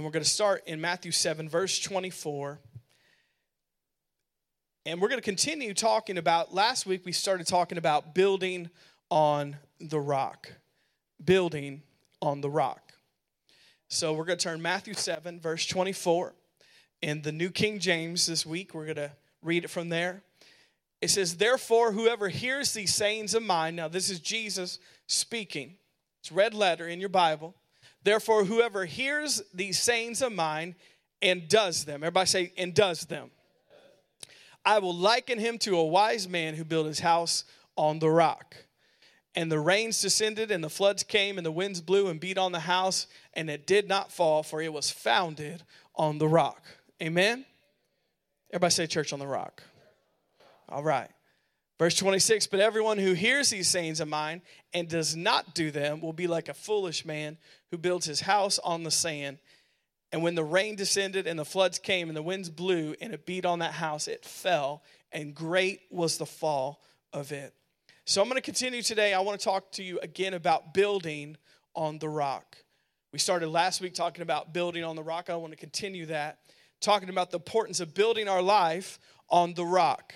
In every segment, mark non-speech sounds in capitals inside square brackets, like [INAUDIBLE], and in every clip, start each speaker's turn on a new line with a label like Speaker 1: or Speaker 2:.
Speaker 1: And we're going to start in Matthew 7, verse 24. And we're going to continue talking about, last week we started talking about building on the rock. Building on the rock. So we're going to turn Matthew 7, verse 24. In the New King James this week, we're going to read it from there. It says, Therefore, whoever hears these sayings of mine, now this is Jesus speaking, it's red letter in your Bible. Therefore, whoever hears these sayings of mine and does them, everybody say, and does them I will liken him to a wise man who built his house on the rock. And the rains descended, and the floods came, and the winds blew and beat on the house, and it did not fall, for it was founded on the rock. Amen? Everybody say, Church on the rock. All right. Verse 26 But everyone who hears these sayings of mine and does not do them will be like a foolish man who builds his house on the sand. And when the rain descended and the floods came and the winds blew and it beat on that house, it fell, and great was the fall of it. So I'm going to continue today. I want to talk to you again about building on the rock. We started last week talking about building on the rock. I want to continue that, talking about the importance of building our life on the rock.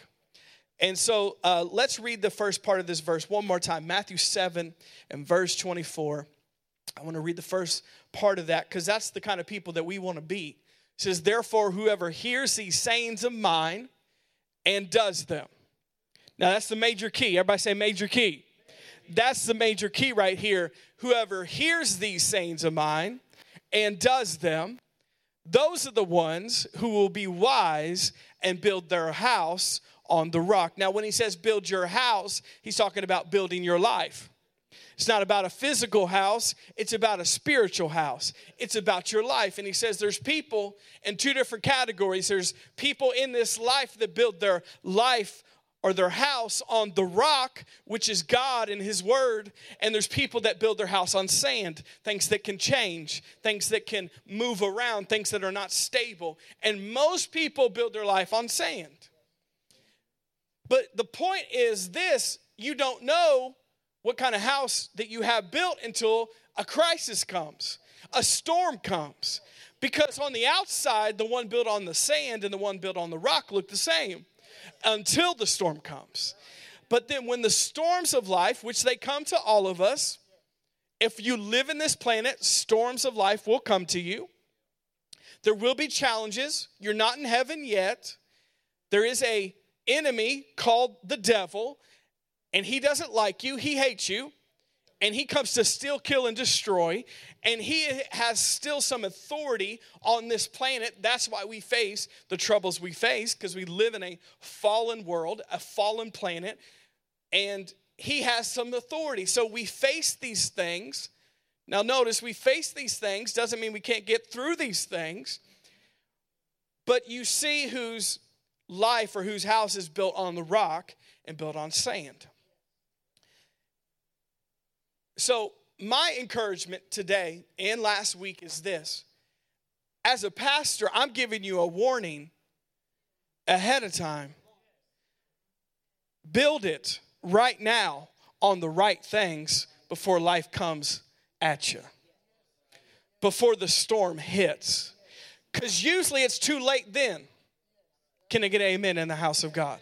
Speaker 1: And so uh, let's read the first part of this verse one more time Matthew 7 and verse 24. I want to read the first part of that because that's the kind of people that we want to be. It says, Therefore, whoever hears these sayings of mine and does them. Now, that's the major key. Everybody say major key. That's the major key right here. Whoever hears these sayings of mine and does them, those are the ones who will be wise and build their house on the rock. Now, when he says build your house, he's talking about building your life. It's not about a physical house, it's about a spiritual house. It's about your life. And he says there's people in two different categories. There's people in this life that build their life or their house on the rock, which is God and His Word. And there's people that build their house on sand, things that can change, things that can move around, things that are not stable. And most people build their life on sand. But the point is this you don't know what kind of house that you have built until a crisis comes, a storm comes. Because on the outside, the one built on the sand and the one built on the rock look the same until the storm comes. But then, when the storms of life, which they come to all of us, if you live in this planet, storms of life will come to you. There will be challenges. You're not in heaven yet. There is a enemy called the devil and he doesn't like you, he hates you, and he comes to steal, kill, and destroy, and he has still some authority on this planet. That's why we face the troubles we face, because we live in a fallen world, a fallen planet, and he has some authority. So we face these things. Now, notice we face these things, doesn't mean we can't get through these things, but you see whose life or whose house is built on the rock and built on sand. So, my encouragement today and last week is this as a pastor, I'm giving you a warning ahead of time. Build it right now on the right things before life comes at you, before the storm hits. Because usually it's too late then. Can I get amen in the house of God?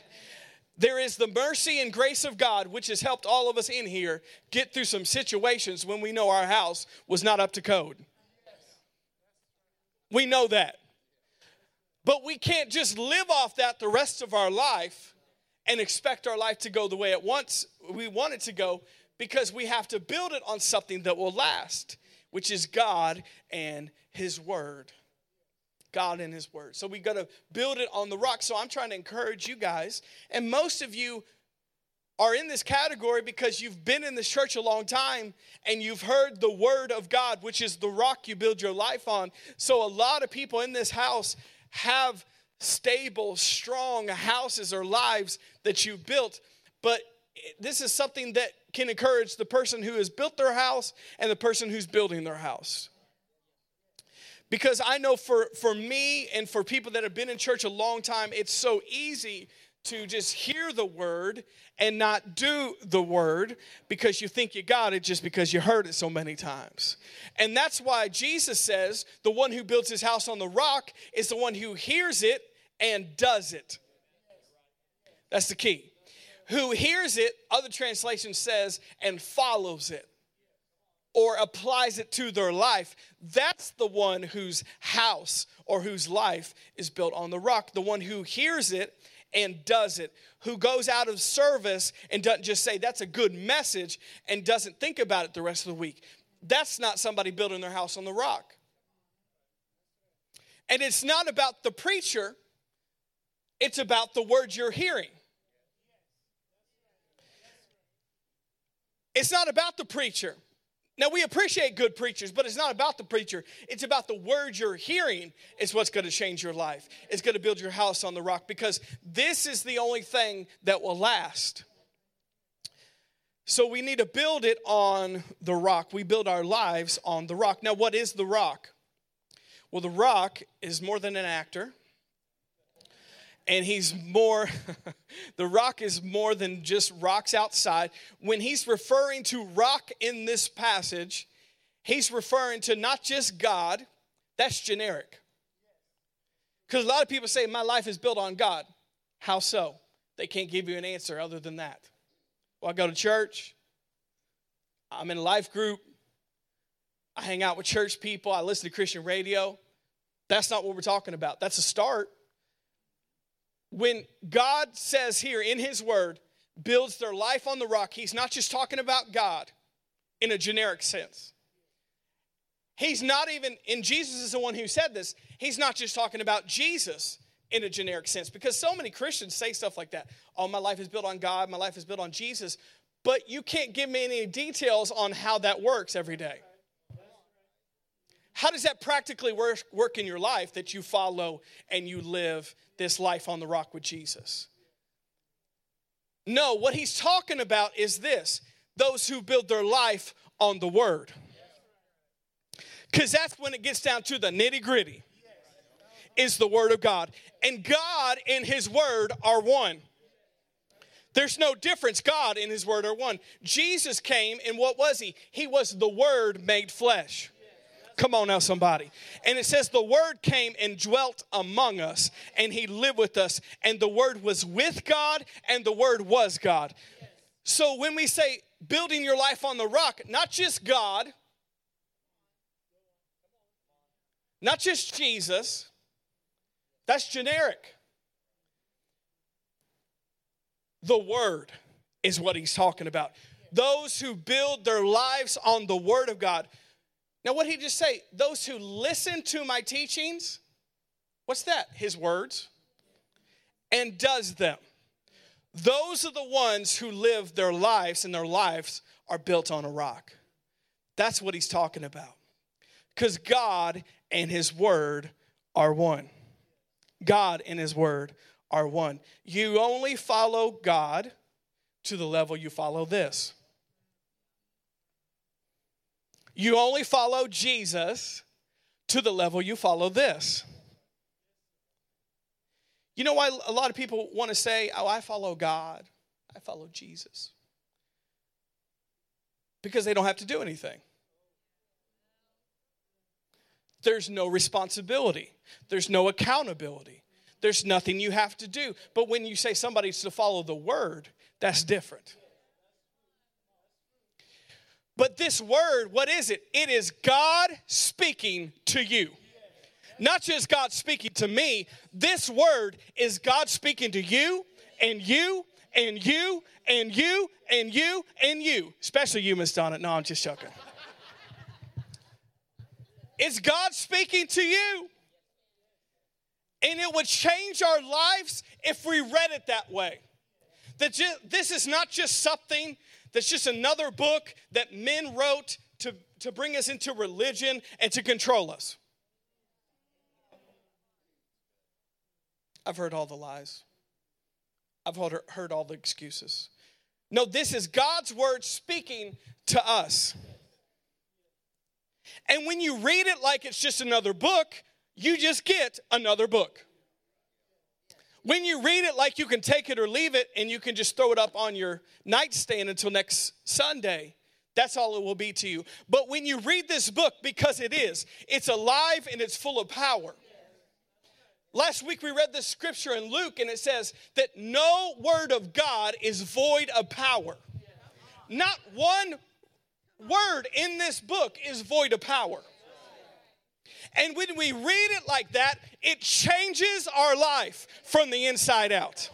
Speaker 1: There is the mercy and grace of God, which has helped all of us in here get through some situations when we know our house was not up to code. We know that. But we can't just live off that the rest of our life and expect our life to go the way it wants we want it to go because we have to build it on something that will last, which is God and his word. God and His Word. So we got to build it on the rock. So I'm trying to encourage you guys, and most of you are in this category because you've been in this church a long time and you've heard the Word of God, which is the rock you build your life on. So a lot of people in this house have stable, strong houses or lives that you've built, but this is something that can encourage the person who has built their house and the person who's building their house. Because I know for, for me and for people that have been in church a long time, it's so easy to just hear the word and not do the word because you think you got it just because you heard it so many times. And that's why Jesus says the one who builds his house on the rock is the one who hears it and does it. That's the key. Who hears it, other translation says, and follows it or applies it to their life. That's the one whose house or whose life is built on the rock. The one who hears it and does it, who goes out of service and doesn't just say, that's a good message, and doesn't think about it the rest of the week. That's not somebody building their house on the rock. And it's not about the preacher, it's about the words you're hearing. It's not about the preacher. Now, we appreciate good preachers, but it's not about the preacher. It's about the words you're hearing, is what's going to change your life. It's going to build your house on the rock because this is the only thing that will last. So, we need to build it on the rock. We build our lives on the rock. Now, what is the rock? Well, the rock is more than an actor, and he's more [LAUGHS] the rock is more than just rocks outside. When he's referring to rock in this passage he's referring to not just god that's generic. Because a lot of people say my life is built on god. How so? They can't give you an answer other than that. Well i go to church. I'm in a life group. I hang out with church people. I listen to christian radio. That's not what we're talking about. That's a start when God says here in His Word, builds their life on the rock, He's not just talking about God in a generic sense. He's not even, and Jesus is the one who said this, He's not just talking about Jesus in a generic sense because so many Christians say stuff like that. Oh, my life is built on God, my life is built on Jesus, but you can't give me any details on how that works every day. How does that practically work, work in your life that you follow and you live this life on the rock with Jesus? No, what he's talking about is this those who build their life on the word. Because that's when it gets down to the nitty gritty, is the word of God. And God and his word are one. There's no difference. God and his word are one. Jesus came, and what was he? He was the word made flesh. Come on now, somebody. And it says, The Word came and dwelt among us, and He lived with us, and the Word was with God, and the Word was God. So when we say building your life on the rock, not just God, not just Jesus, that's generic. The Word is what He's talking about. Those who build their lives on the Word of God. Now, what he just say? Those who listen to my teachings, what's that? His words, and does them. Those are the ones who live their lives, and their lives are built on a rock. That's what he's talking about. Because God and his word are one. God and his word are one. You only follow God to the level you follow this. You only follow Jesus to the level you follow this. You know why a lot of people want to say, Oh, I follow God, I follow Jesus? Because they don't have to do anything. There's no responsibility, there's no accountability, there's nothing you have to do. But when you say somebody's to follow the word, that's different. But this word, what is it? It is God speaking to you. Not just God speaking to me. This word is God speaking to you and you and you and you and you and you. Especially you, Miss Donna. No, I'm just joking. It's God speaking to you. And it would change our lives if we read it that way. That this is not just something that's just another book that men wrote to, to bring us into religion and to control us. I've heard all the lies. I've heard, heard all the excuses. No, this is God's word speaking to us. And when you read it like it's just another book, you just get another book. When you read it like you can take it or leave it and you can just throw it up on your nightstand until next Sunday, that's all it will be to you. But when you read this book, because it is, it's alive and it's full of power. Last week we read this scripture in Luke and it says that no word of God is void of power. Not one word in this book is void of power. And when we read it like that, it changes our life from the inside out.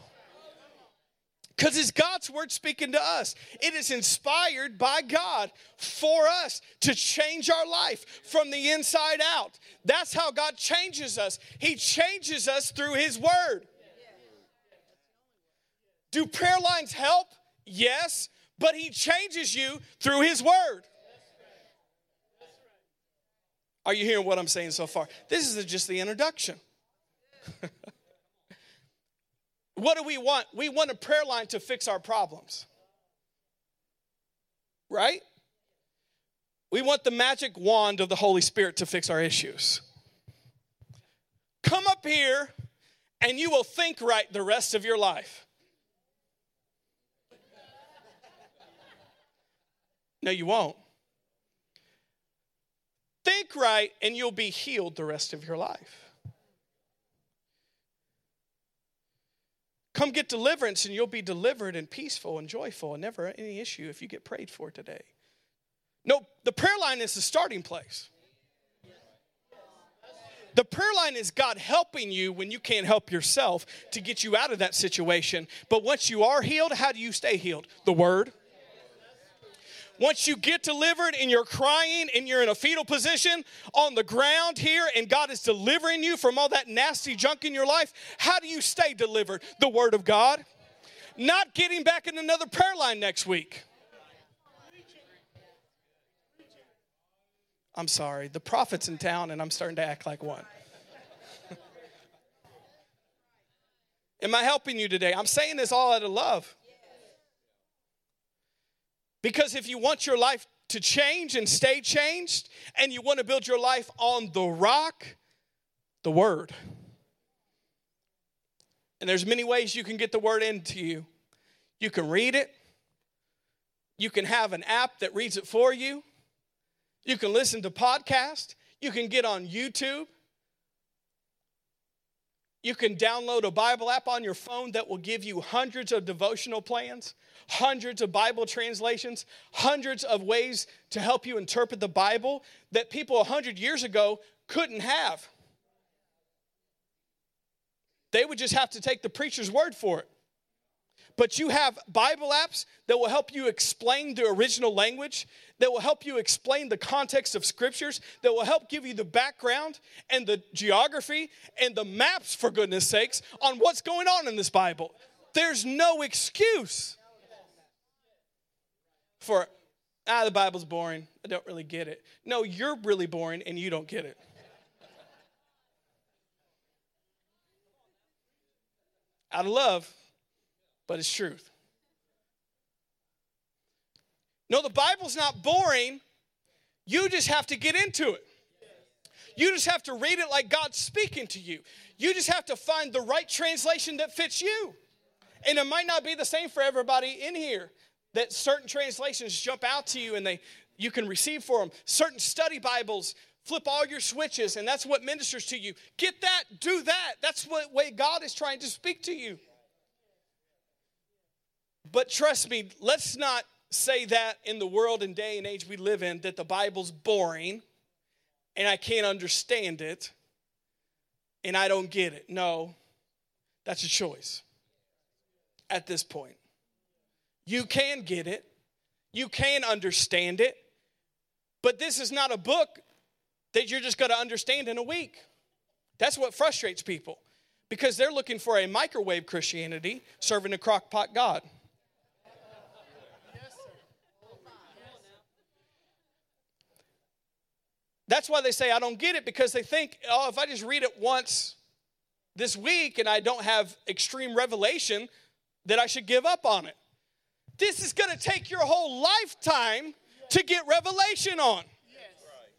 Speaker 1: Because it's God's word speaking to us. It is inspired by God for us to change our life from the inside out. That's how God changes us. He changes us through His word. Do prayer lines help? Yes, but He changes you through His word. Are you hearing what I'm saying so far? This is just the introduction. [LAUGHS] what do we want? We want a prayer line to fix our problems. Right? We want the magic wand of the Holy Spirit to fix our issues. Come up here and you will think right the rest of your life. No, you won't. Think right, and you'll be healed the rest of your life. Come get deliverance, and you'll be delivered and peaceful and joyful and never any issue if you get prayed for today. No, the prayer line is the starting place. The prayer line is God helping you when you can't help yourself to get you out of that situation. But once you are healed, how do you stay healed? The Word. Once you get delivered and you're crying and you're in a fetal position on the ground here and God is delivering you from all that nasty junk in your life, how do you stay delivered? The Word of God. Not getting back in another prayer line next week. I'm sorry, the prophet's in town and I'm starting to act like one. [LAUGHS] Am I helping you today? I'm saying this all out of love. Because if you want your life to change and stay changed, and you want to build your life on the rock, the Word. And there's many ways you can get the Word into you. You can read it. You can have an app that reads it for you. You can listen to podcasts. You can get on YouTube. You can download a Bible app on your phone that will give you hundreds of devotional plans hundreds of Bible translations, hundreds of ways to help you interpret the Bible that people 100 years ago couldn't have. They would just have to take the preacher's word for it. But you have Bible apps that will help you explain the original language, that will help you explain the context of scriptures, that will help give you the background and the geography and the maps, for goodness sakes, on what's going on in this Bible. There's no excuse for, ah, the Bible's boring. I don't really get it. No, you're really boring and you don't get it. Out of love, but it's truth. No, the Bible's not boring. You just have to get into it. You just have to read it like God's speaking to you. You just have to find the right translation that fits you. And it might not be the same for everybody in here that certain translations jump out to you and they you can receive for them. Certain study Bibles flip all your switches and that's what ministers to you. Get that, do that. That's what way God is trying to speak to you. But trust me, let's not say that in the world and day and age we live in that the Bible's boring and I can't understand it and I don't get it. No, that's a choice at this point. You can get it, you can understand it, but this is not a book that you're just going to understand in a week. That's what frustrates people because they're looking for a microwave Christianity serving a crock pot God. That's why they say, I don't get it, because they think, oh, if I just read it once this week and I don't have extreme revelation, that I should give up on it. This is going to take your whole lifetime to get revelation on.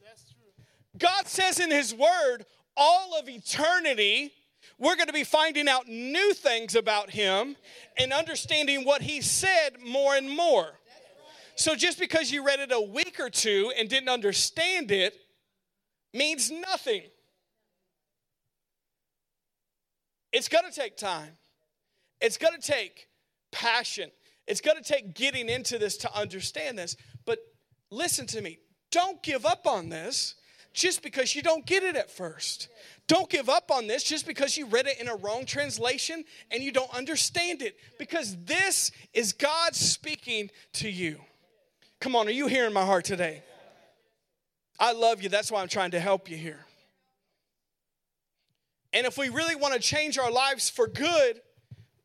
Speaker 1: That's true. God says in His Word, all of eternity we're going to be finding out new things about him and understanding what he said more and more. So just because you read it a week or two and didn't understand it means nothing. It's going to take time. It's going to take passion. It's going to take getting into this to understand this. But listen to me. Don't give up on this just because you don't get it at first. Don't give up on this just because you read it in a wrong translation and you don't understand it, because this is God speaking to you. Come on, are you hearing my heart today? I love you. That's why I'm trying to help you here. And if we really want to change our lives for good,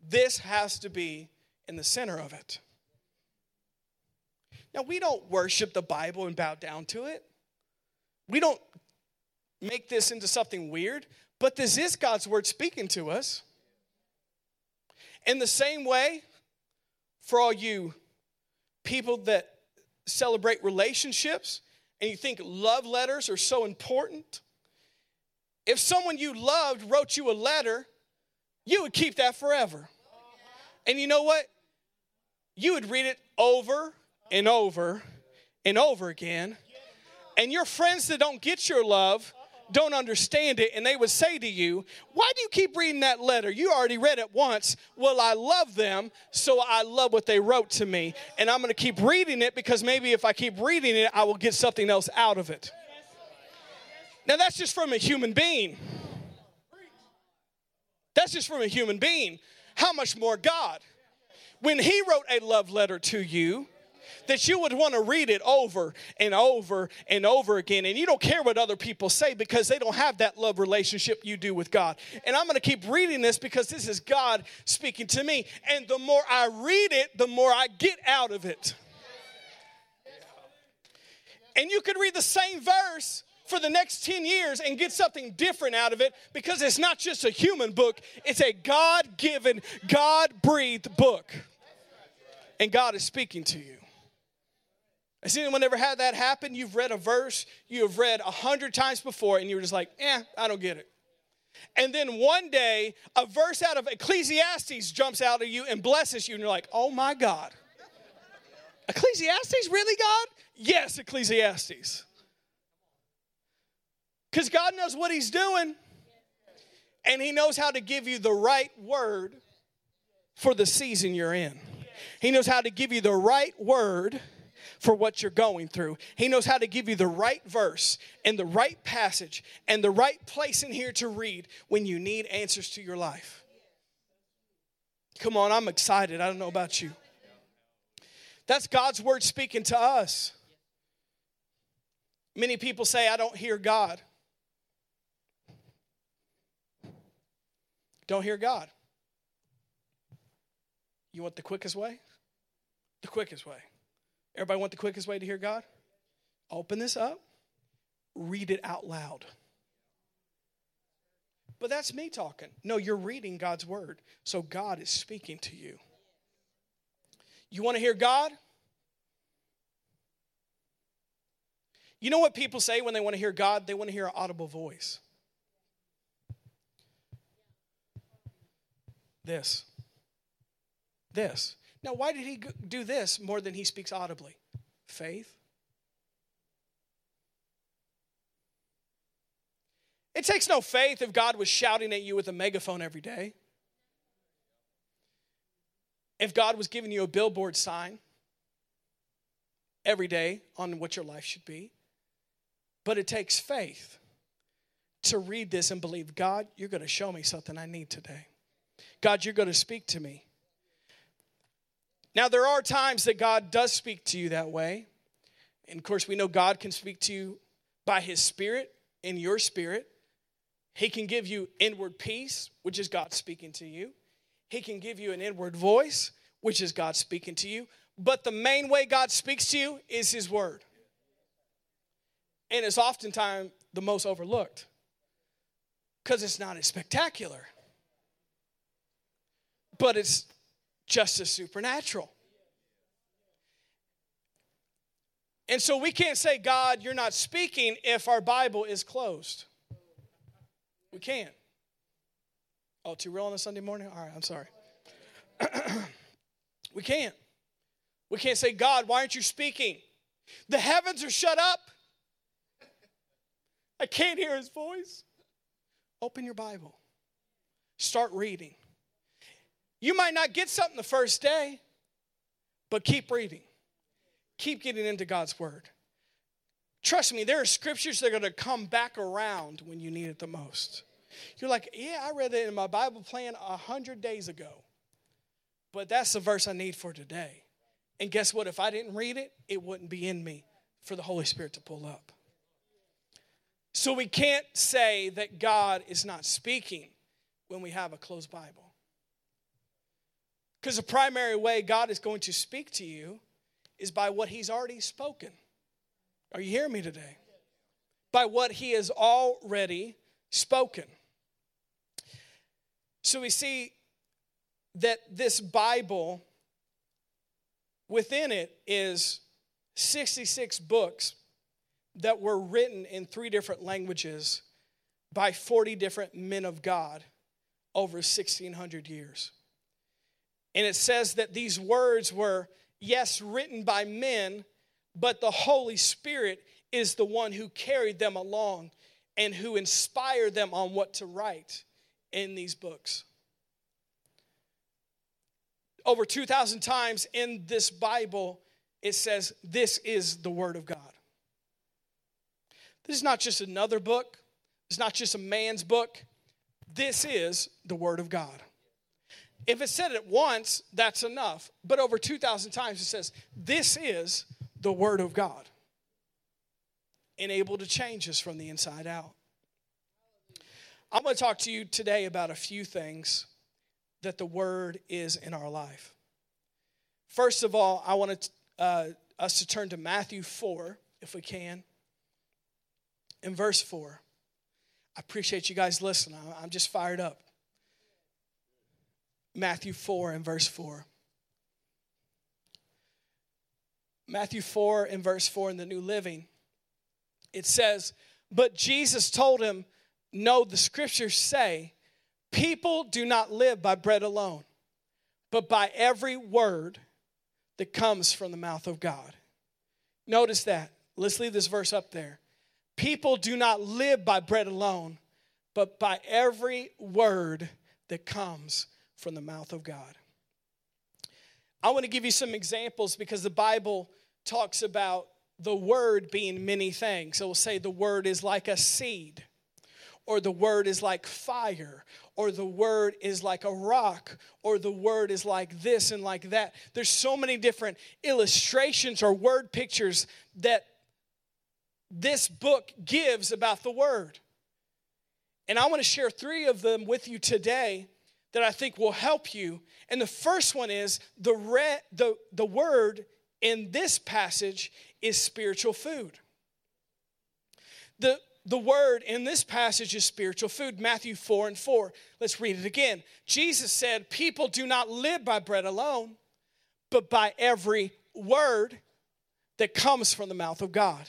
Speaker 1: this has to be in the center of it. Now, we don't worship the Bible and bow down to it. We don't make this into something weird, but this is God's word speaking to us. In the same way, for all you people that celebrate relationships and you think love letters are so important, if someone you loved wrote you a letter, you would keep that forever. And you know what? You would read it over and over and over again. And your friends that don't get your love don't understand it and they would say to you, Why do you keep reading that letter? You already read it once. Well, I love them, so I love what they wrote to me. And I'm going to keep reading it because maybe if I keep reading it, I will get something else out of it. Now, that's just from a human being. That's just from a human being. How much more God? When He wrote a love letter to you, that you would want to read it over and over and over again. And you don't care what other people say because they don't have that love relationship you do with God. And I'm going to keep reading this because this is God speaking to me. And the more I read it, the more I get out of it. And you could read the same verse for the next 10 years and get something different out of it because it's not just a human book, it's a God given, God breathed book. And God is speaking to you. Has anyone ever had that happen? You've read a verse you have read a hundred times before, and you're just like, eh, I don't get it. And then one day, a verse out of Ecclesiastes jumps out at you and blesses you, and you're like, oh my God. Ecclesiastes, really, God? Yes, Ecclesiastes. Because God knows what He's doing, and He knows how to give you the right word for the season you're in. He knows how to give you the right word for what you're going through. He knows how to give you the right verse and the right passage and the right place in here to read when you need answers to your life. Come on, I'm excited. I don't know about you. That's God's word speaking to us. Many people say, I don't hear God. Don't hear God. You want the quickest way? The quickest way. Everybody want the quickest way to hear God? Open this up, read it out loud. But that's me talking. No, you're reading God's word. So God is speaking to you. You want to hear God? You know what people say when they want to hear God? They want to hear an audible voice. This. This. Now, why did he do this more than he speaks audibly? Faith. It takes no faith if God was shouting at you with a megaphone every day. If God was giving you a billboard sign every day on what your life should be. But it takes faith to read this and believe, God, you're going to show me something I need today. God, you're going to speak to me. Now, there are times that God does speak to you that way. And of course, we know God can speak to you by His Spirit in your spirit. He can give you inward peace, which is God speaking to you. He can give you an inward voice, which is God speaking to you. But the main way God speaks to you is His Word. And it's oftentimes the most overlooked because it's not as spectacular but it's just as supernatural. And so we can't say, God, you're not speaking if our Bible is closed. We can't. Oh, too real on a Sunday morning? All right, I'm sorry. [CLEARS THROAT] we can't. We can't say, God, why aren't you speaking? The heavens are shut up. I can't hear his voice. Open your Bible, start reading. You might not get something the first day, but keep reading. Keep getting into God's word. Trust me, there are scriptures that are going to come back around when you need it the most. You're like, yeah, I read it in my Bible plan a hundred days ago, but that's the verse I need for today. And guess what? If I didn't read it, it wouldn't be in me for the Holy Spirit to pull up. So we can't say that God is not speaking when we have a closed Bible. Because the primary way God is going to speak to you is by what He's already spoken. Are you hearing me today? By what He has already spoken. So we see that this Bible, within it, is 66 books that were written in three different languages by 40 different men of God over 1600 years. And it says that these words were, yes, written by men, but the Holy Spirit is the one who carried them along and who inspired them on what to write in these books. Over 2,000 times in this Bible, it says, This is the Word of God. This is not just another book, it's not just a man's book. This is the Word of God. If it said it once, that's enough. But over 2,000 times it says, This is the Word of God and able to change us from the inside out. I'm going to talk to you today about a few things that the Word is in our life. First of all, I want uh, us to turn to Matthew 4, if we can in verse 4. I appreciate you guys listening. I'm just fired up. Matthew 4 and verse 4. Matthew 4 and verse 4 in the New Living, it says, But Jesus told him, No, the scriptures say, people do not live by bread alone, but by every word that comes from the mouth of God. Notice that. Let's leave this verse up there. People do not live by bread alone, but by every word that comes from the mouth of God. I want to give you some examples because the Bible talks about the word being many things. So we'll say the word is like a seed, or the word is like fire, or the word is like a rock, or the word is like this and like that. There's so many different illustrations or word pictures that this book gives about the Word. And I want to share three of them with you today that I think will help you. And the first one is the, re- the, the Word in this passage is spiritual food. The, the word in this passage is spiritual food, Matthew 4 and 4. Let's read it again. Jesus said, People do not live by bread alone, but by every word that comes from the mouth of God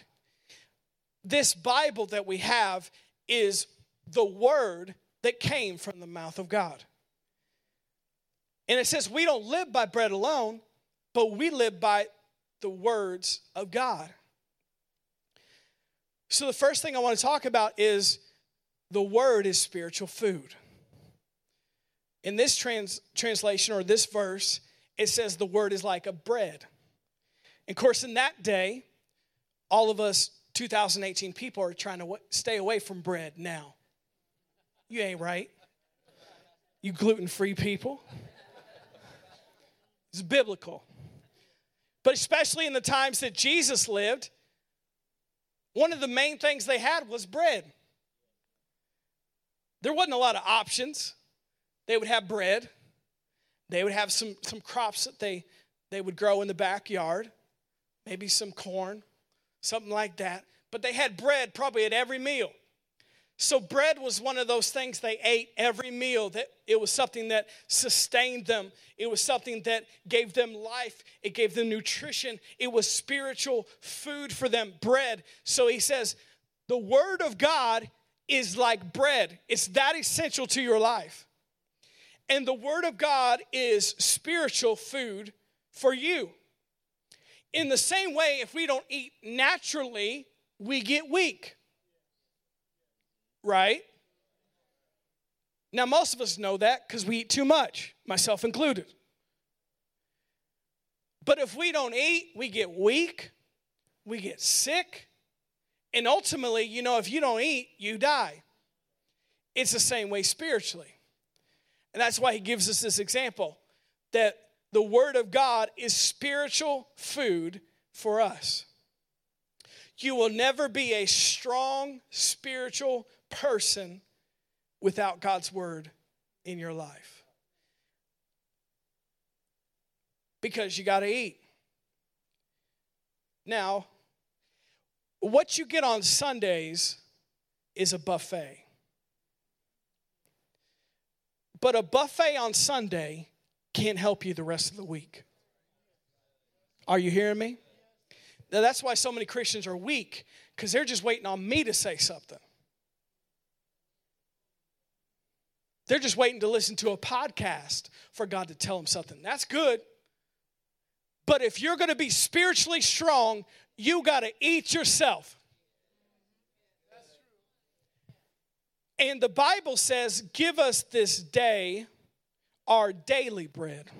Speaker 1: this Bible that we have is the word that came from the mouth of God. And it says we don't live by bread alone, but we live by the words of God. So, the first thing I want to talk about is the word is spiritual food. In this trans- translation or this verse, it says the word is like a bread. And of course, in that day, all of us 2018 people are trying to stay away from bread now. You ain't right. You gluten free people. It's biblical. But especially in the times that Jesus lived, one of the main things they had was bread. There wasn't a lot of options. They would have bread, they would have some, some crops that they, they would grow in the backyard, maybe some corn, something like that. But they had bread probably at every meal. So bread was one of those things they ate every meal that it was something that sustained them. It was something that gave them life. It gave them nutrition. It was spiritual food for them, bread. So he says, the word of God is like bread. It's that essential to your life. And the Word of God is spiritual food for you. In the same way, if we don't eat naturally, we get weak. Right? Now, most of us know that because we eat too much, myself included. But if we don't eat, we get weak, we get sick, and ultimately, you know, if you don't eat, you die. It's the same way spiritually. And that's why he gives us this example that the Word of God is spiritual food for us. You will never be a strong spiritual person without God's Word in your life. Because you got to eat. Now, what you get on Sundays is a buffet. But a buffet on Sunday can't help you the rest of the week. Are you hearing me? Now, that's why so many Christians are weak, because they're just waiting on me to say something. They're just waiting to listen to a podcast for God to tell them something. That's good. But if you're going to be spiritually strong, you got to eat yourself. And the Bible says, Give us this day our daily bread.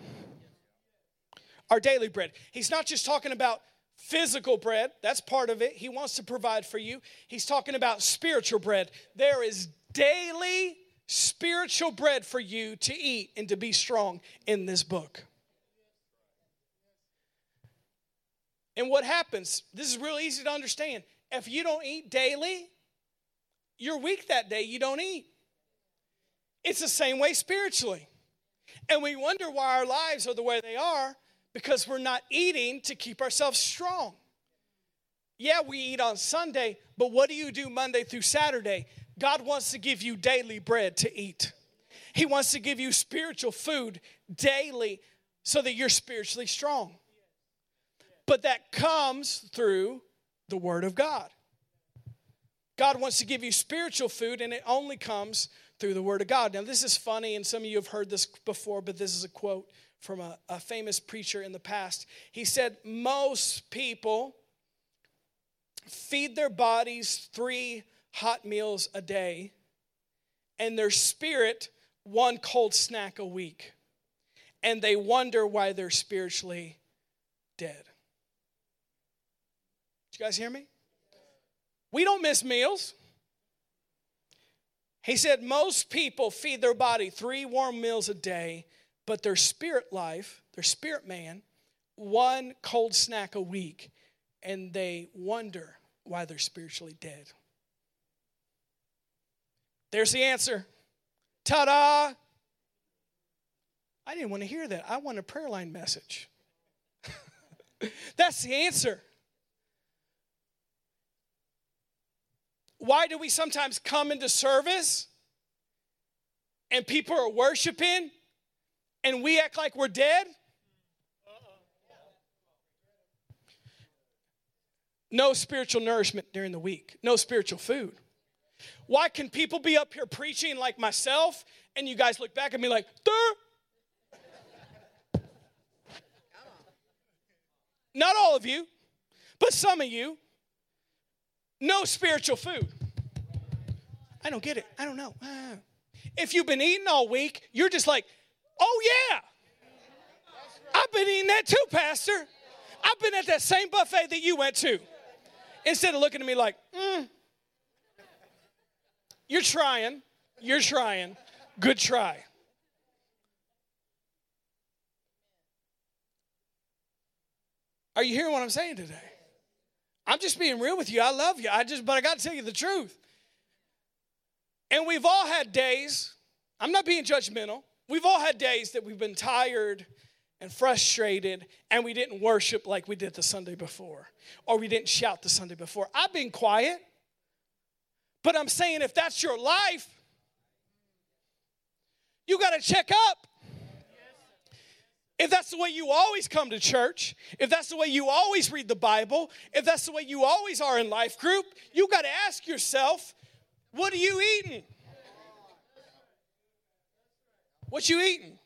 Speaker 1: Our daily bread. He's not just talking about physical bread, that's part of it. He wants to provide for you. He's talking about spiritual bread. There is daily spiritual bread for you to eat and to be strong in this book. And what happens, this is real easy to understand. If you don't eat daily, you're weak that day, you don't eat. It's the same way spiritually. And we wonder why our lives are the way they are because we're not eating to keep ourselves strong. Yeah, we eat on Sunday, but what do you do Monday through Saturday? God wants to give you daily bread to eat. He wants to give you spiritual food daily so that you're spiritually strong. But that comes through the Word of God. God wants to give you spiritual food, and it only comes through the Word of God. Now, this is funny, and some of you have heard this before, but this is a quote from a, a famous preacher in the past. He said, Most people feed their bodies three hot meals a day, and their spirit one cold snack a week. And they wonder why they're spiritually dead. Did you guys hear me? We don't miss meals. He said most people feed their body three warm meals a day, but their spirit life, their spirit man, one cold snack a week, and they wonder why they're spiritually dead. There's the answer. Ta da! I didn't want to hear that. I want a prayer line message. [LAUGHS] That's the answer. Why do we sometimes come into service and people are worshiping and we act like we're dead? No spiritual nourishment during the week, no spiritual food. Why can people be up here preaching like myself and you guys look back at me like. Not all of you, but some of you no spiritual food. I don't get it. I don't know. Ah. If you've been eating all week, you're just like, oh yeah. I've been eating that too, Pastor. I've been at that same buffet that you went to. Instead of looking at me like, mm, you're trying, you're trying, good try. Are you hearing what I'm saying today? I'm just being real with you. I love you. I just, but I got to tell you the truth. And we've all had days, I'm not being judgmental. We've all had days that we've been tired and frustrated and we didn't worship like we did the Sunday before or we didn't shout the Sunday before. I've been quiet. But I'm saying if that's your life, you got to check up. If that's the way you always come to church, if that's the way you always read the Bible, if that's the way you always are in life group, you got to ask yourself, what are you eating? What you eating?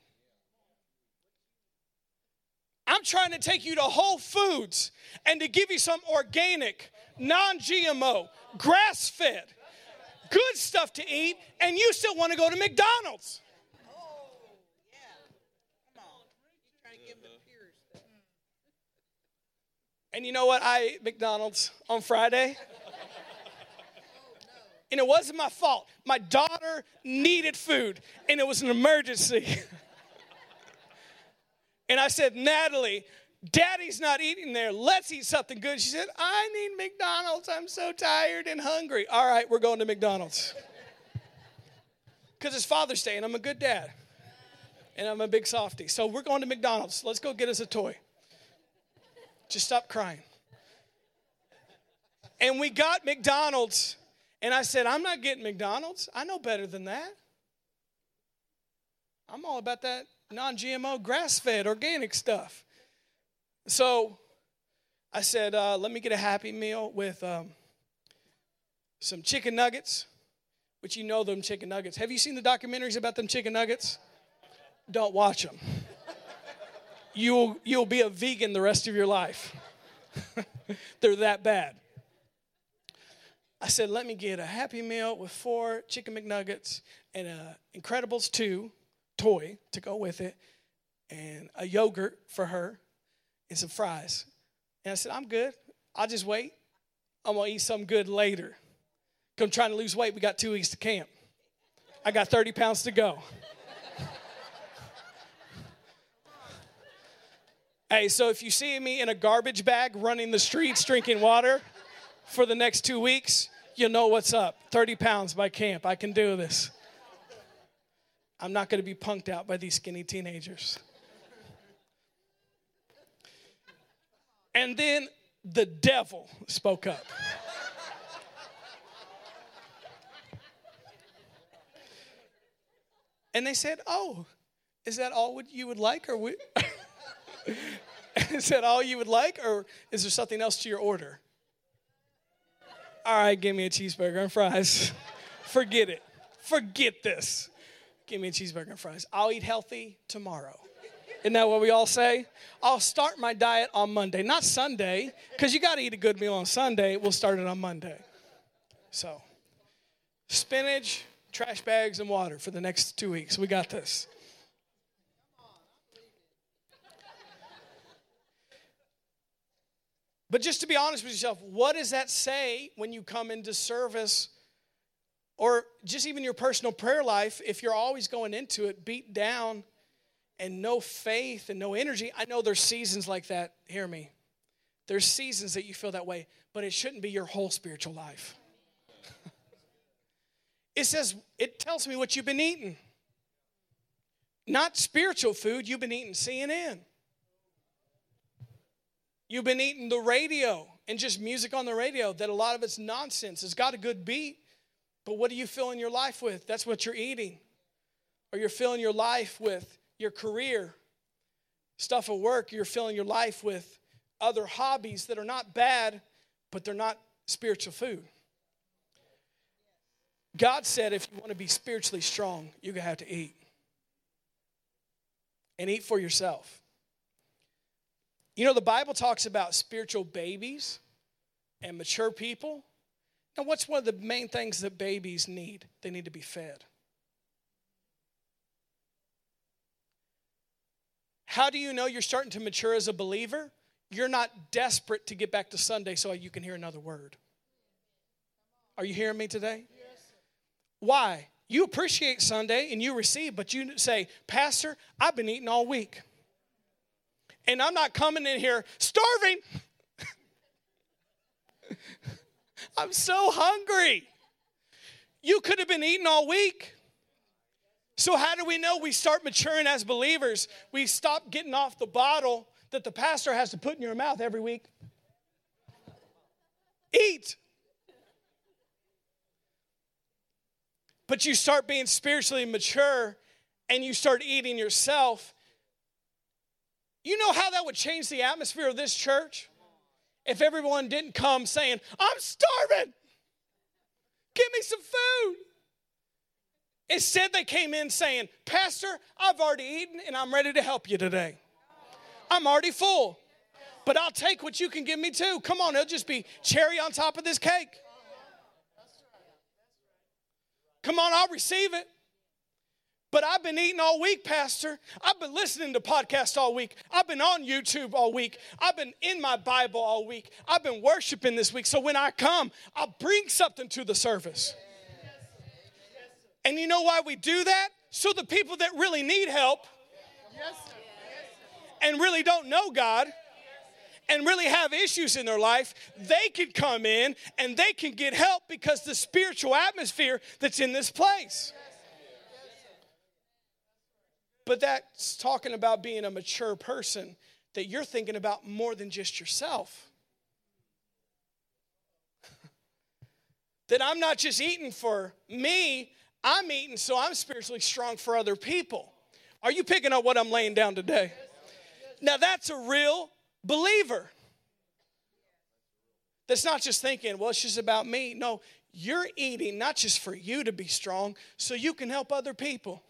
Speaker 1: I'm trying to take you to Whole Foods and to give you some organic, non GMO, grass fed, good stuff to eat, and you still want to go to McDonald's. And you know what? I ate McDonald's on Friday. And it wasn't my fault. My daughter needed food, and it was an emergency. [LAUGHS] and I said, Natalie, Daddy's not eating there. Let's eat something good. She said, I need McDonald's. I'm so tired and hungry. All right, we're going to McDonald's. Because it's Father's Day, and I'm a good dad. And I'm a big softy. So we're going to McDonald's. Let's go get us a toy. Just stop crying. And we got McDonald's and I said, I'm not getting McDonald's. I know better than that. I'm all about that non GMO, grass fed, organic stuff. So I said, uh, let me get a happy meal with um, some chicken nuggets, which you know them chicken nuggets. Have you seen the documentaries about them chicken nuggets? Don't watch them. You'll, you'll be a vegan the rest of your life. [LAUGHS] They're that bad. I said, let me get a Happy Meal with four chicken McNuggets and a Incredibles 2 toy to go with it, and a yogurt for her, and some fries. And I said, I'm good. I'll just wait. I'm gonna eat something good later. I'm trying to lose weight. We got two weeks to camp. I got 30 pounds to go. [LAUGHS] hey, so if you see me in a garbage bag running the streets drinking water, for the next two weeks, you know what's up. 30 pounds by camp. I can do this. I'm not going to be punked out by these skinny teenagers. And then the devil spoke up. And they said, Oh, is that all you would like? Or we- [LAUGHS] is that all you would like? Or is there something else to your order? All right, give me a cheeseburger and fries. [LAUGHS] Forget it. Forget this. Give me a cheeseburger and fries. I'll eat healthy tomorrow. Isn't that what we all say? I'll start my diet on Monday, not Sunday, because you got to eat a good meal on Sunday. We'll start it on Monday. So, spinach, trash bags, and water for the next two weeks. We got this. But just to be honest with yourself, what does that say when you come into service or just even your personal prayer life if you're always going into it beat down and no faith and no energy? I know there's seasons like that. Hear me. There's seasons that you feel that way, but it shouldn't be your whole spiritual life. [LAUGHS] it says, it tells me what you've been eating. Not spiritual food, you've been eating CNN. You've been eating the radio and just music on the radio that a lot of it's nonsense. It's got a good beat, but what are you filling your life with? That's what you're eating. Or you're filling your life with your career, stuff at work. You're filling your life with other hobbies that are not bad, but they're not spiritual food. God said if you want to be spiritually strong, you're going to have to eat. And eat for yourself. You know, the Bible talks about spiritual babies and mature people. Now, what's one of the main things that babies need? They need to be fed. How do you know you're starting to mature as a believer? You're not desperate to get back to Sunday so you can hear another word. Are you hearing me today? Why? You appreciate Sunday and you receive, but you say, Pastor, I've been eating all week and I'm not coming in here starving. [LAUGHS] I'm so hungry. You could have been eating all week. So, how do we know we start maturing as believers? We stop getting off the bottle that the pastor has to put in your mouth every week. Eat. But you start being spiritually mature and you start eating yourself you know how that would change the atmosphere of this church? If everyone didn't come saying, I'm starving, give me some food. Instead, they came in saying, Pastor, I've already eaten and I'm ready to help you today. I'm already full, but I'll take what you can give me too. Come on, it'll just be cherry on top of this cake. Come on, I'll receive it. But I've been eating all week, Pastor. I've been listening to podcasts all week. I've been on YouTube all week. I've been in my Bible all week. I've been worshiping this week. So when I come, I'll bring something to the service. And you know why we do that? So the people that really need help and really don't know God and really have issues in their life, they can come in and they can get help because the spiritual atmosphere that's in this place. But that's talking about being a mature person that you're thinking about more than just yourself. [LAUGHS] that I'm not just eating for me, I'm eating so I'm spiritually strong for other people. Are you picking up what I'm laying down today? Now, that's a real believer. That's not just thinking, well, it's just about me. No, you're eating not just for you to be strong, so you can help other people.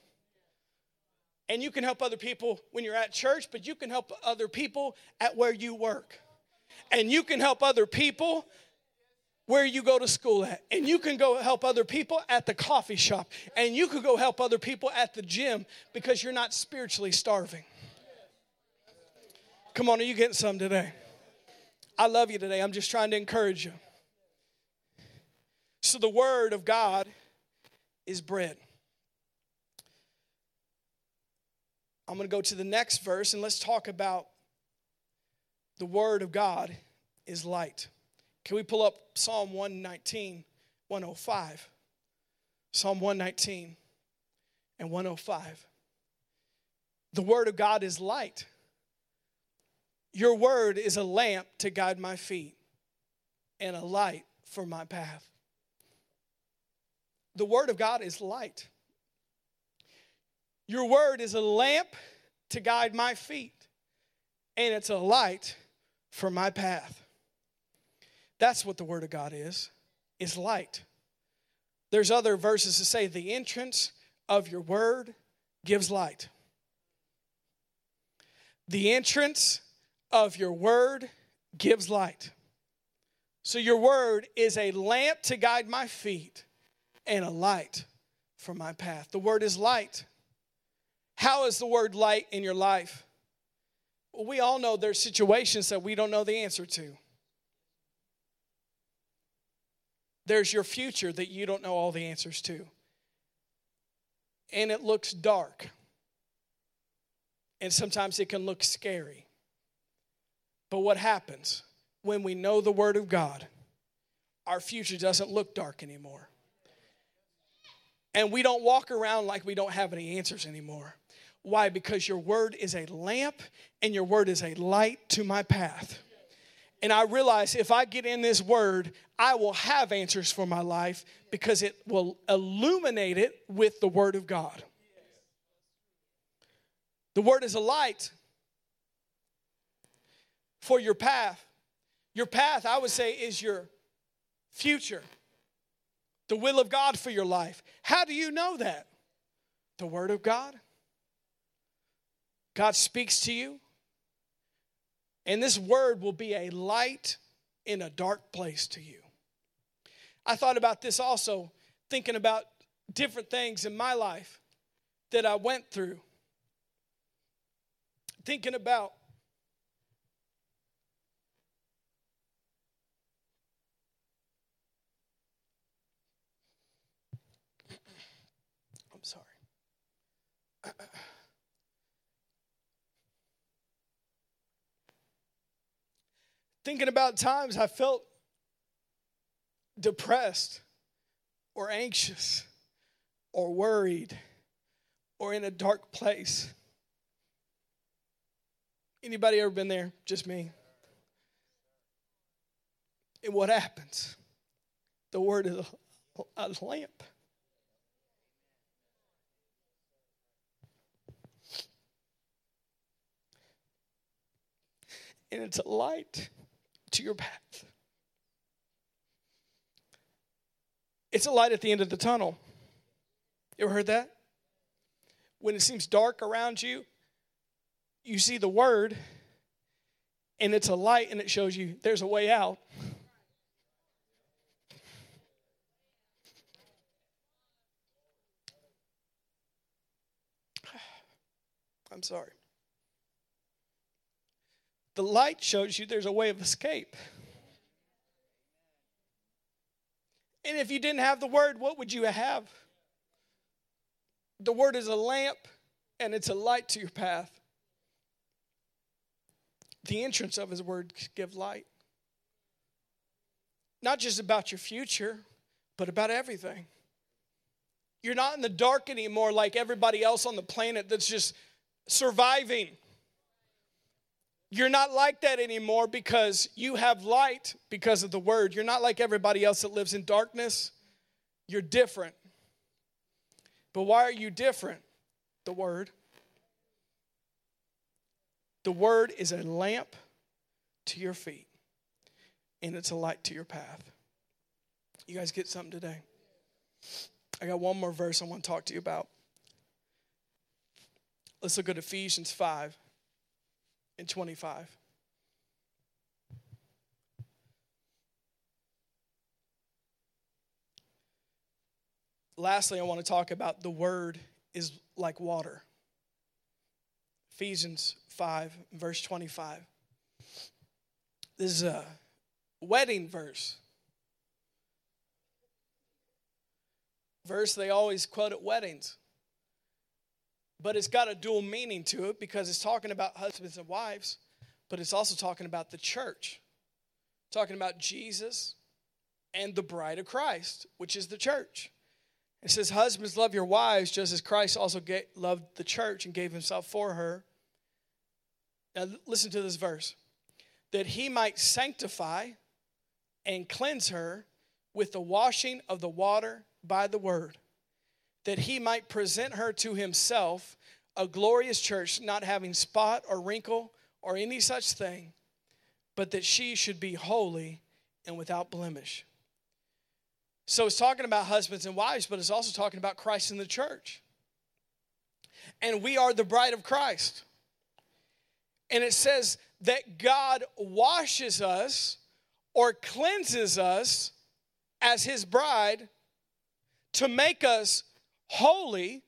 Speaker 1: And you can help other people when you're at church, but you can help other people at where you work. And you can help other people where you go to school at. And you can go help other people at the coffee shop. And you could go help other people at the gym because you're not spiritually starving. Come on, are you getting some today? I love you today. I'm just trying to encourage you. So, the Word of God is bread. I'm going to go to the next verse and let's talk about the Word of God is light. Can we pull up Psalm 119, 105? Psalm 119 and 105. The Word of God is light. Your Word is a lamp to guide my feet and a light for my path. The Word of God is light. Your word is a lamp to guide my feet, and it's a light for my path. That's what the word of God is, is light. There's other verses that say the entrance of your word gives light. The entrance of your word gives light. So your word is a lamp to guide my feet and a light for my path. The word is light. How is the word light in your life? Well, we all know there's situations that we don't know the answer to. There's your future that you don't know all the answers to. And it looks dark. And sometimes it can look scary. But what happens when we know the Word of God? Our future doesn't look dark anymore. And we don't walk around like we don't have any answers anymore. Why? Because your word is a lamp and your word is a light to my path. And I realize if I get in this word, I will have answers for my life because it will illuminate it with the word of God. The word is a light for your path. Your path, I would say, is your future, the will of God for your life. How do you know that? The word of God. God speaks to you, and this word will be a light in a dark place to you. I thought about this also, thinking about different things in my life that I went through. Thinking about I'm sorry. Thinking about times I felt depressed or anxious or worried or in a dark place. Anybody ever been there? Just me. And what happens? The word is a, a lamp. And it's a light to your path. It's a light at the end of the tunnel. You ever heard that? When it seems dark around you, you see the word and it's a light and it shows you there's a way out. [SIGHS] I'm sorry. The light shows you there's a way of escape. And if you didn't have the word, what would you have? The word is a lamp and it's a light to your path. The entrance of his word give light. Not just about your future, but about everything. You're not in the dark anymore like everybody else on the planet that's just surviving. You're not like that anymore because you have light because of the word. You're not like everybody else that lives in darkness. You're different. But why are you different? The word. The word is a lamp to your feet, and it's a light to your path. You guys get something today? I got one more verse I want to talk to you about. Let's look at Ephesians 5 and 25. Lastly, I want to talk about the word is like water. Ephesians 5, verse 25. This is a wedding verse. Verse they always quote at weddings but it's got a dual meaning to it because it's talking about husbands and wives, but it's also talking about the church, talking about Jesus and the bride of Christ, which is the church. It says, Husbands, love your wives just as Christ also loved the church and gave himself for her. Now, listen to this verse that he might sanctify and cleanse her with the washing of the water by the word that he might present her to himself a glorious church, not having spot or wrinkle or any such thing, but that she should be holy and without blemish. So it's talking about husbands and wives, but it's also talking about Christ and the church. And we are the bride of Christ. And it says that God washes us or cleanses us as his bride to make us holy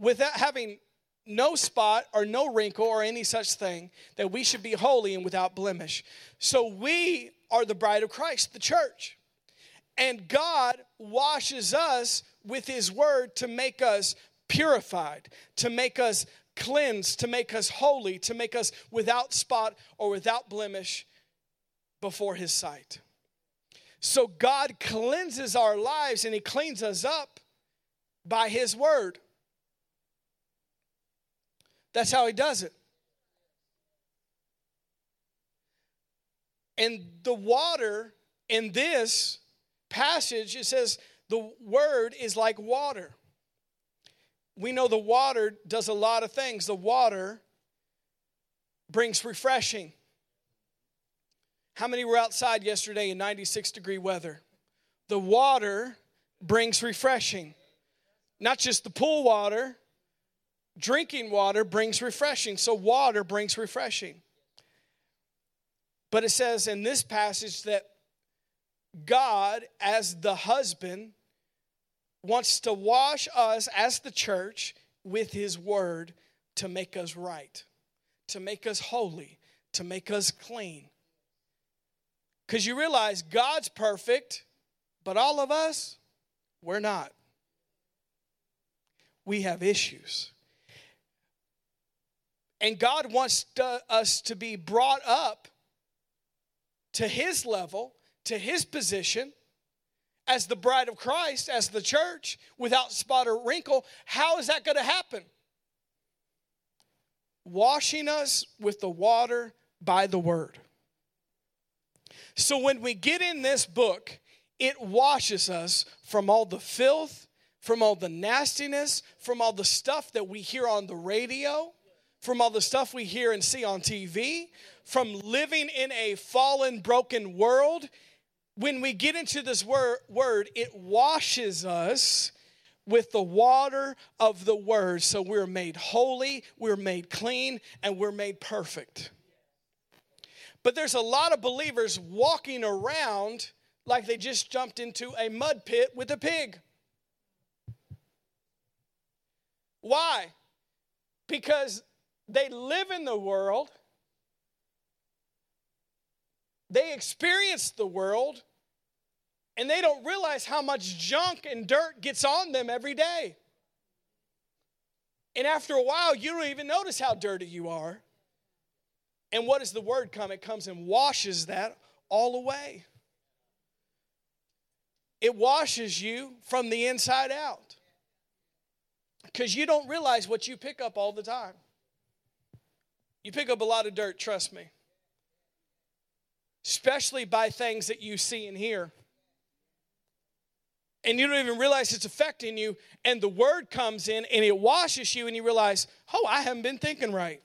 Speaker 1: without having no spot or no wrinkle or any such thing, that we should be holy and without blemish. So we are the bride of Christ, the church. And God washes us with His word to make us purified, to make us cleansed, to make us holy, to make us without spot or without blemish before His sight. So God cleanses our lives and He cleans us up by His word. That's how He does it. And the water in this passage, it says the word is like water. We know the water does a lot of things. The water brings refreshing. How many were outside yesterday in 96 degree weather? The water brings refreshing. Not just the pool water, drinking water brings refreshing. So, water brings refreshing. But it says in this passage that God, as the husband, wants to wash us as the church with his word to make us right, to make us holy, to make us clean. Because you realize God's perfect, but all of us, we're not we have issues. And God wants to, us to be brought up to His level, to His position as the bride of Christ, as the church, without spot or wrinkle. How is that going to happen? Washing us with the water by the word. So when we get in this book, it washes us from all the filth from all the nastiness, from all the stuff that we hear on the radio, from all the stuff we hear and see on TV, from living in a fallen, broken world. When we get into this word, word it washes us with the water of the word. So we're made holy, we're made clean, and we're made perfect. But there's a lot of believers walking around like they just jumped into a mud pit with a pig. Why? Because they live in the world, they experience the world, and they don't realize how much junk and dirt gets on them every day. And after a while, you don't even notice how dirty you are. And what does the word come? It comes and washes that all away. It washes you from the inside out. Because you don't realize what you pick up all the time. You pick up a lot of dirt, trust me. Especially by things that you see and hear. And you don't even realize it's affecting you. And the word comes in and it washes you, and you realize, oh, I haven't been thinking right.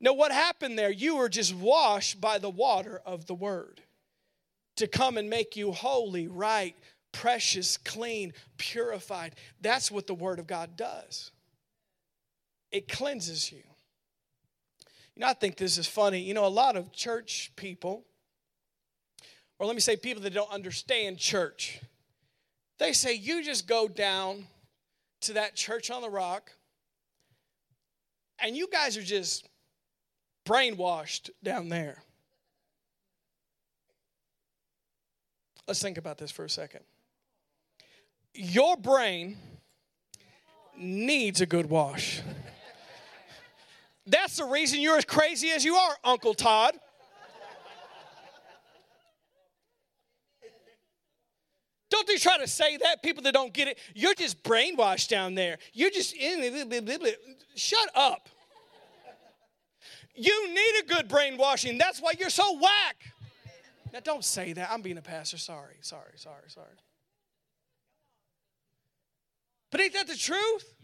Speaker 1: Now, what happened there? You were just washed by the water of the word to come and make you holy, right, precious, clean, purified. That's what the Word of God does. It cleanses you. You know, I think this is funny. You know, a lot of church people, or let me say people that don't understand church, they say you just go down to that church on the rock and you guys are just brainwashed down there. Let's think about this for a second. Your brain needs a good wash. That's the reason you're as crazy as you are, Uncle Todd. Don't they try to say that? People that don't get it, you're just brainwashed down there. You're just in. Shut up. You need a good brainwashing. That's why you're so whack. Now, don't say that. I'm being a pastor. Sorry, sorry, sorry, sorry. But ain't that the truth?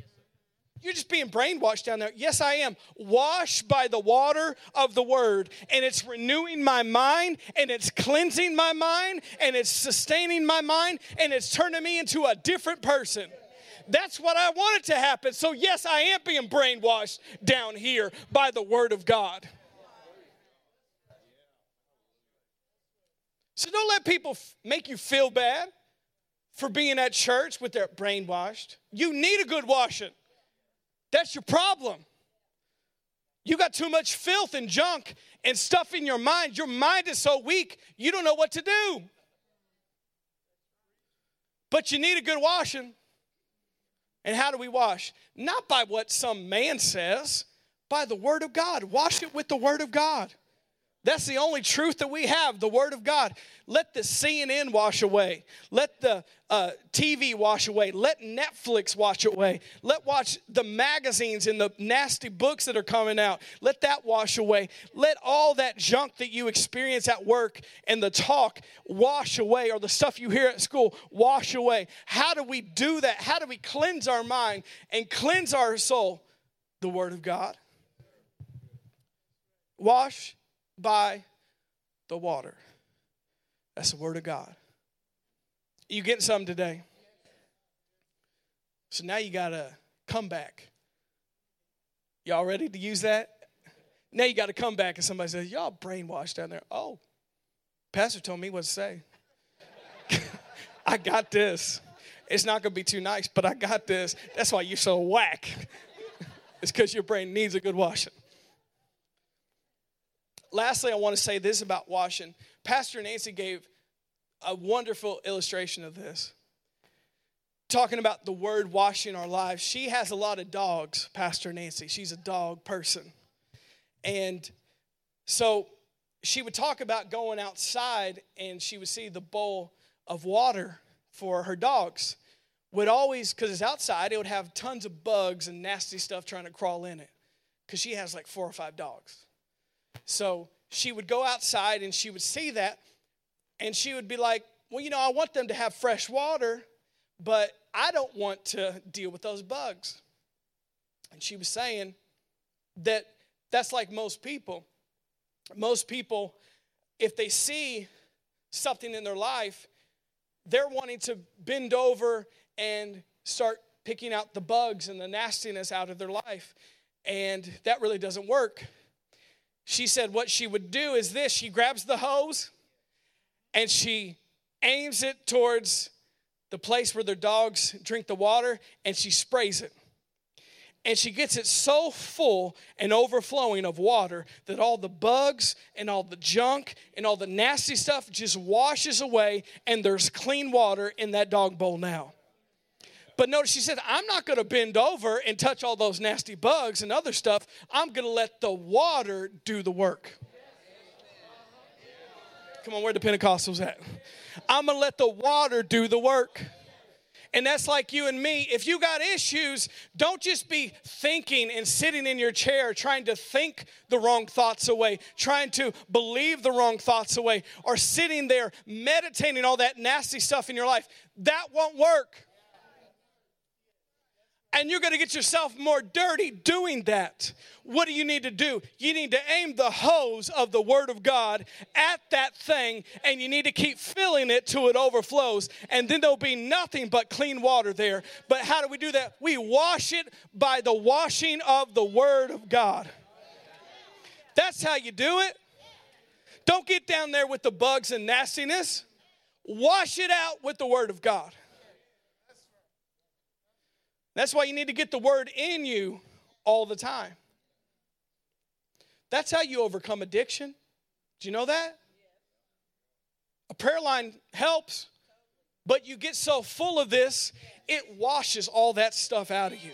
Speaker 1: You're just being brainwashed down there. Yes, I am. Washed by the water of the word, and it's renewing my mind, and it's cleansing my mind, and it's sustaining my mind, and it's turning me into a different person. That's what I wanted to happen. So, yes, I am being brainwashed down here by the word of God. So don't let people f- make you feel bad for being at church with their brainwashed. You need a good washing. That's your problem. You got too much filth and junk and stuff in your mind. Your mind is so weak, you don't know what to do. But you need a good washing. And how do we wash? Not by what some man says, by the Word of God. Wash it with the Word of God. That's the only truth that we have, the Word of God. Let the CNN wash away. Let the uh, TV wash away. Let Netflix wash away. Let watch the magazines and the nasty books that are coming out. Let that wash away. Let all that junk that you experience at work and the talk wash away, or the stuff you hear at school wash away. How do we do that? How do we cleanse our mind and cleanse our soul? The Word of God. Wash by the water. That's the word of God. You getting something today? So now you got to come back. Y'all ready to use that? Now you got to come back and somebody says, Y'all brainwashed down there. Oh, Pastor told me what to say. [LAUGHS] I got this. It's not going to be too nice, but I got this. That's why you're so whack. [LAUGHS] it's because your brain needs a good washing lastly, I want to say this about washing. Pastor Nancy gave a wonderful illustration of this. Talking about the word washing our lives. She has a lot of dogs, Pastor Nancy. She's a dog person. And so she would talk about going outside and she would see the bowl of water for her dogs. Would always, because it's outside, it would have tons of bugs and nasty stuff trying to crawl in it. Because she has like four or five dogs. So she would go outside and she would see that and she would be like, Well, you know, I want them to have fresh water, but I don't want to deal with those bugs. And she was saying that that's like most people. Most people, if they see something in their life, they're wanting to bend over and start picking out the bugs and the nastiness out of their life. And that really doesn't work. She said what she would do is this she grabs the hose and she aims it towards the place where their dogs drink the water and she sprays it. And she gets it so full and overflowing of water that all the bugs and all the junk and all the nasty stuff just washes away, and there's clean water in that dog bowl now. But notice she said, I'm not going to bend over and touch all those nasty bugs and other stuff. I'm going to let the water do the work. Come on, where the Pentecostals at? I'm going to let the water do the work. And that's like you and me. If you got issues, don't just be thinking and sitting in your chair trying to think the wrong thoughts away, trying to believe the wrong thoughts away, or sitting there meditating all that nasty stuff in your life. That won't work and you're going to get yourself more dirty doing that. What do you need to do? You need to aim the hose of the Word of God at that thing, and you need to keep filling it till it overflows. And then there'll be nothing but clean water there. But how do we do that? We wash it by the washing of the Word of God. That's how you do it. Don't get down there with the bugs and nastiness. Wash it out with the Word of God. That's why you need to get the word in you all the time. That's how you overcome addiction. Do you know that? A prayer line helps, but you get so full of this, it washes all that stuff out of you.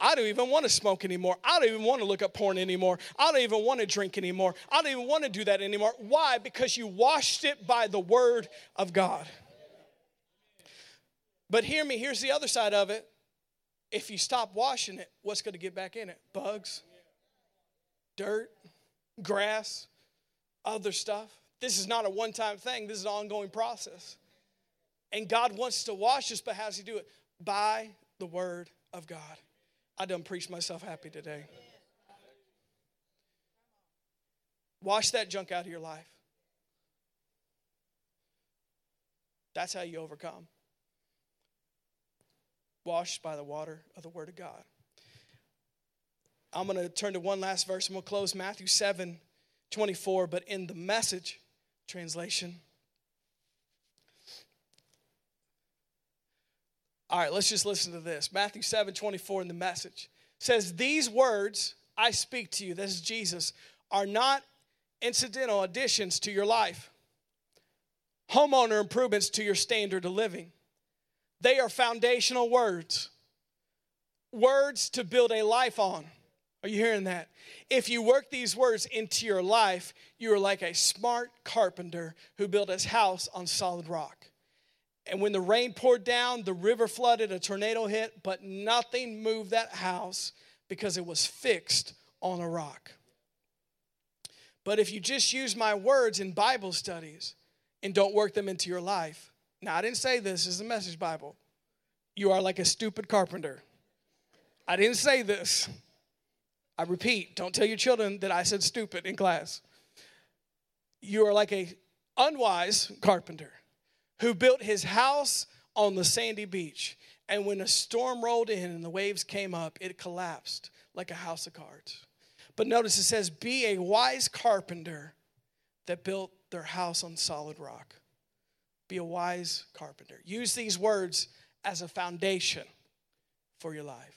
Speaker 1: I don't even want to smoke anymore. I don't even want to look at porn anymore. I don't even want to drink anymore. I don't even want to do that anymore. Why? Because you washed it by the word of God. But hear me, here's the other side of it if you stop washing it, what's going to get back in it? Bugs, dirt, grass, other stuff. This is not a one time thing, this is an ongoing process. And God wants to wash us, but how does He do it? By the Word of God. I done preached myself happy today. Wash that junk out of your life. That's how you overcome washed by the water of the Word of God. I'm going to turn to one last verse and we'll close Matthew 7 24, but in the message translation. All right, let's just listen to this. Matthew 7 24 in the message says, These words I speak to you, this is Jesus, are not incidental additions to your life, homeowner improvements to your standard of living. They are foundational words, words to build a life on. Are you hearing that? If you work these words into your life, you are like a smart carpenter who built his house on solid rock. And when the rain poured down, the river flooded, a tornado hit, but nothing moved that house because it was fixed on a rock. But if you just use my words in Bible studies and don't work them into your life, now, I didn't say this, this is a message Bible. You are like a stupid carpenter. I didn't say this. I repeat, don't tell your children that I said stupid in class. You are like a unwise carpenter who built his house on the sandy beach. And when a storm rolled in and the waves came up, it collapsed like a house of cards. But notice it says, Be a wise carpenter that built their house on solid rock. Be a wise carpenter. Use these words as a foundation for your life.